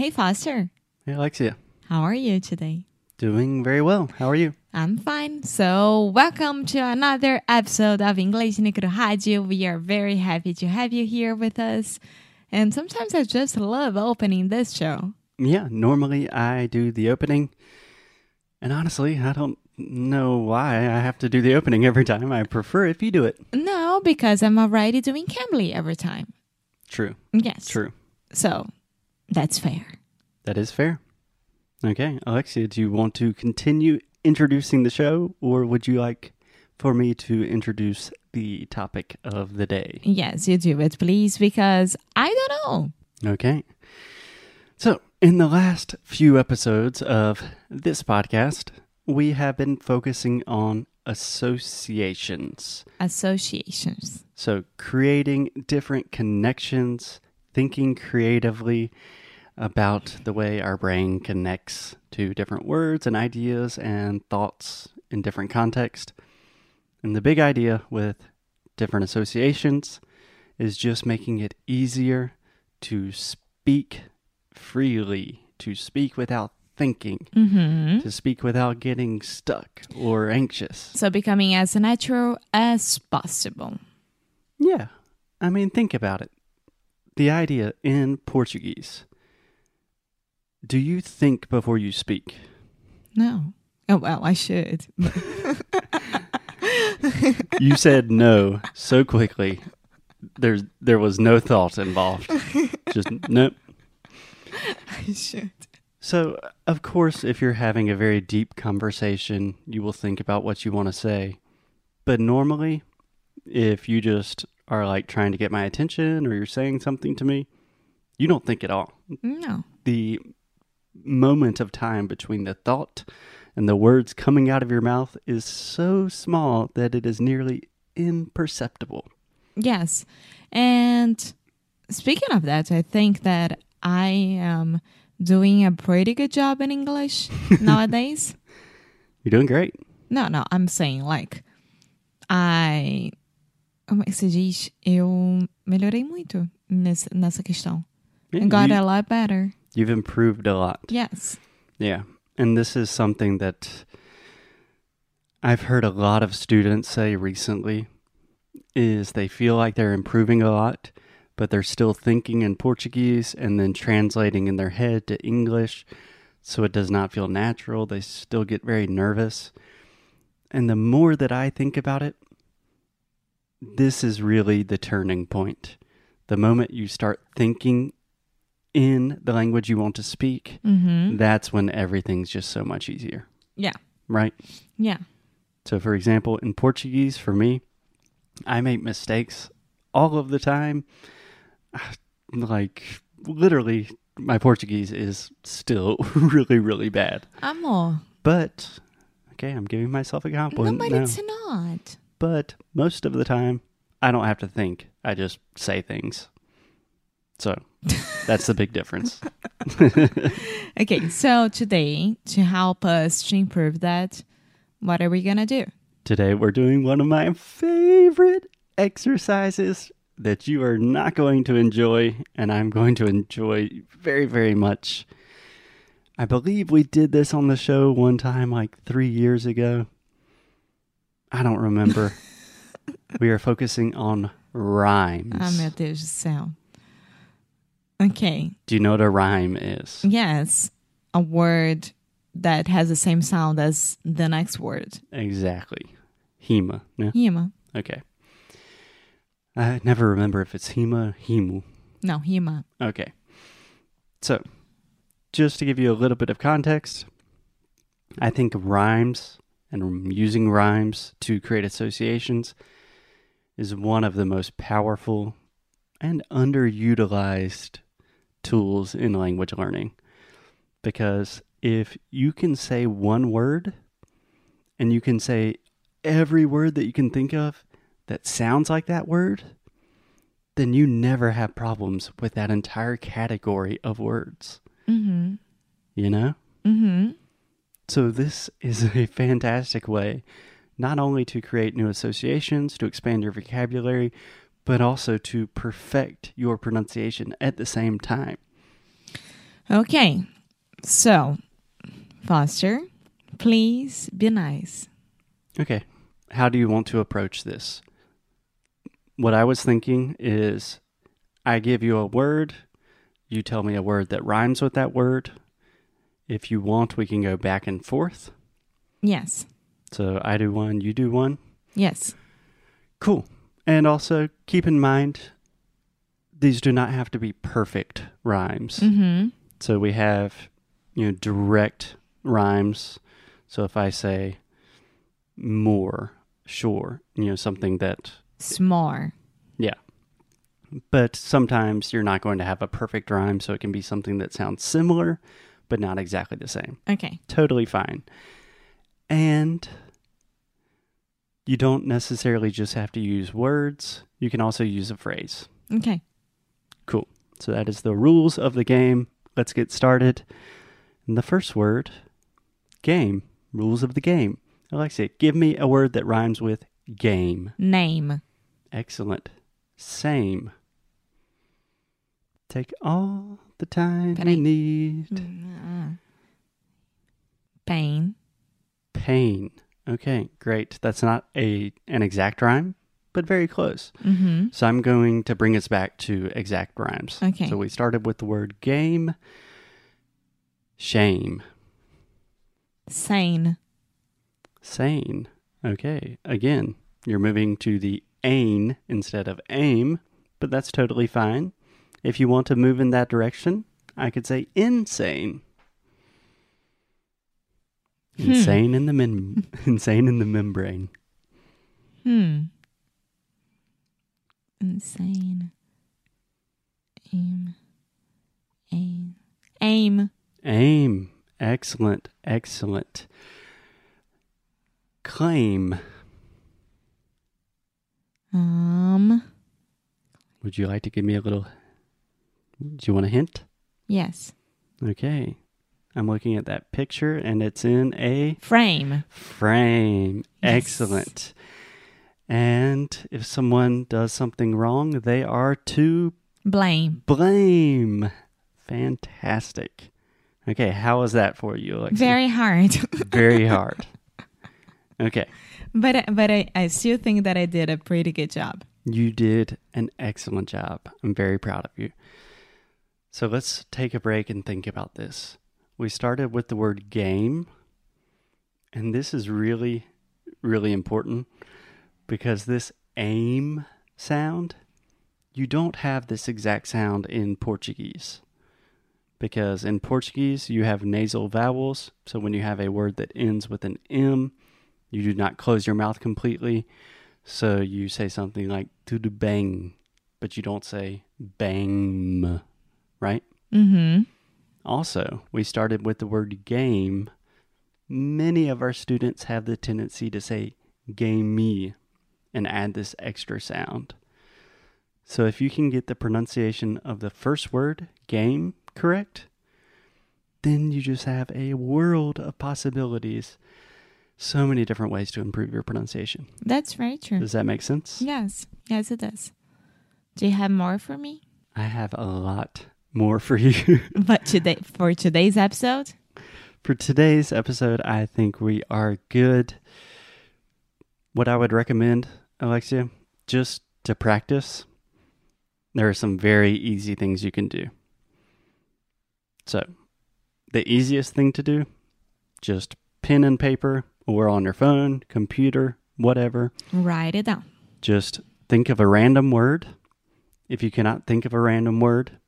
Hey, Foster. Hey, Alexia. How are you today? Doing very well. How are you? I'm fine. So, welcome to another episode of English Rádio. We are very happy to have you here with us. And sometimes I just love opening this show. Yeah, normally I do the opening. And honestly, I don't know why I have to do the opening every time. I prefer if you do it. No, because I'm already doing Cambly every time. True. Yes. True. So, that's fair. That is fair. Okay, Alexia, do you want to continue introducing the show, or would you like for me to introduce the topic of the day? Yes, you do it, please, because I don't know. Okay. So, in the last few episodes of this podcast, we have been focusing on associations. Associations. So, creating different connections, thinking creatively about the way our brain connects to different words and ideas and thoughts in different contexts. And the big idea with different associations is just making it easier to speak freely, to speak without thinking, Mm-hmm. to speak without getting stuck or anxious. So, becoming as natural as possible. Yeah. I mean, think about it. The idea in Portuguese do you think before you speak? No. Oh, well, I should. You said no so quickly. There's there was no thought involved. Just nope. I should. So, of course, if you're having a very deep conversation, you will think about what you want to say. But normally, if you just are like trying to get my attention or you're saying something to me, you don't think at all. No. The moment of time between the thought and the words coming out of your mouth is so small that it is nearly imperceptible. Yes. And speaking of that, I think that I am doing a pretty good job in English nowadays. You're doing great. No, no, I'm saying like I como é que se diz? Eu melhorei muito nessa, nessa questão. Yeah, And got you, a lot better. you've improved a lot. Yes. Yeah. And this is something that I've heard a lot of students say recently is they feel like they're improving a lot, but they're still thinking in Portuguese and then translating in their head to English, so it does not feel natural. They still get very nervous. And the more that I think about it, this is really the turning point. The moment you start thinking in the language you want to speak, Mm-hmm. that's when everything's just so much easier, Yeah. right? Yeah. So, for example, in Portuguese, for me, I make mistakes all of the time. Like, literally, my Portuguese is still really, really bad. Amor. But, okay, I'm giving myself a No, compliment but now. it's not. But most of the time, I don't have to think. I just say things. So, that's the big difference. Okay, so today, to help us to improve that, what are we gonna do? Today, we're doing one of my favorite exercises that you are not going to enjoy, and I'm going to enjoy very, very much. I believe we did this on the show one time, like three years ago. I don't remember. we are focusing on rhymes. Ah, meu Deus do céu. Okay. Do you know what a rhyme is? Yes, a word that has the same sound as the next word. Exactly. Hema. No? Rima. Okay. I never remember if it's Hema, Himu. No, Hema. Okay. So, just to give you a little bit of context, I think rhymes and using rhymes to create associations is one of the most powerful and underutilized tools in language learning. Because if you can say one word and you can say every word that you can think of that sounds like that word, then you never have problems with that entire category of words. Mm-hmm. You know? Mm-hmm. So, this is a fantastic way not only to create new associations, to expand your vocabulary, but also to perfect your pronunciation at the same time. Okay. So, Foster, please be nice. Okay. How do you want to approach this? What I was thinking is I give you a word, you tell me a word that rhymes with that word. If you want, we can go back and forth. Yes. So I do one, you do one. Yes. Cool. And also keep in mind, these do not have to be perfect rhymes. Mm-hmm. So we have, you know, direct rhymes. So if I say more, sure, you know, something that, Small. yeah. But sometimes you're not going to have a perfect rhyme. So it can be something that sounds similar, but not exactly the same. Okay. Totally fine. And you don't necessarily just have to use words, you can also use a phrase. Okay. Cool. So that is the rules of the game. Let's get started. And the first word, game. Rules of the game. Alexia, give me a word that rhymes with game. Name. Excellent. Same. Take all the time Peraí. you need. Mm, Pain. Pain. Okay, great. That's not a an exact rhyme, but very close. Mm-hmm. So I'm going to bring us back to exact rhymes. Okay. So we started with the word game. Shame. Sane. Sane. Okay. Again, you're moving to the ain instead of aim, but that's totally fine. If you want to move in that direction, I could say insane. Hmm. Insane in the mem- insane in the membrane. Hmm. Insane. Aim. Aim. Aim. Aim. Excellent. Excellent. Claim. Um. Would you like to give me a little? Do you want a hint? Yes. Okay. I'm looking at that picture and it's in a Frame. frame. Yes. Excellent. And if someone does something wrong, they are to Blame. blame. Fantastic. Okay, how was that for you, Alexia? Very hard. Very hard. Okay. but but I, I still think that I did a pretty good job. You did an excellent job. I'm very proud of you. So let's take a break and think about this. We started with the word game, and this is really, really important because this aim sound, you don't have this exact sound in Portuguese. Because in Portuguese, you have nasal vowels. So when you have a word that ends with an M, you do not close your mouth completely. So you say something like tudo bang, but you don't say bang, right? Mm-hmm. Also, we started with the word game. Many of our students have the tendency to say game me and add this extra sound. So if you can get the pronunciation of the first word, game, correct, then you just have a world of possibilities. So many different ways to improve your pronunciation. That's very true. Does that make sense? Yes. Yes, it does. Do you have more for me? I have a lot more for you. But today for today's episode, for today's episode, I think we are good. What I would recommend, Alexia, just to practice, there are some very easy things you can do. So, the easiest thing to do, just pen and paper or on your phone, computer, whatever. write it down. Just think of a random word. If you cannot think of a random word,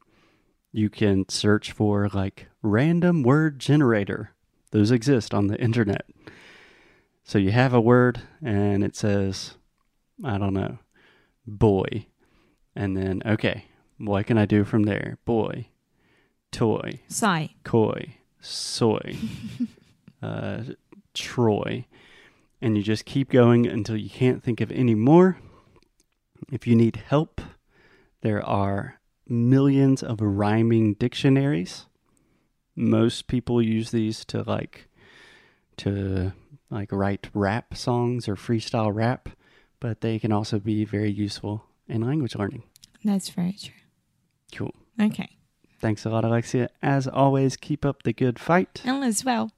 you can search for like random word generator. Those exist on the internet. So you have a word and it says, I don't know, boy. And then, okay, what can I do from there? Boy, toy, Sai. koi, soy, uh, Troy. And you just keep going until you can't think of any more. If you need help, there are millions of rhyming dictionaries. Most people use these to like to like write rap songs or freestyle rap, but they can also be very useful in language learning. That's very true. Cool. Okay. Thanks a lot, Alexia. As always, keep up the good fight. And as well.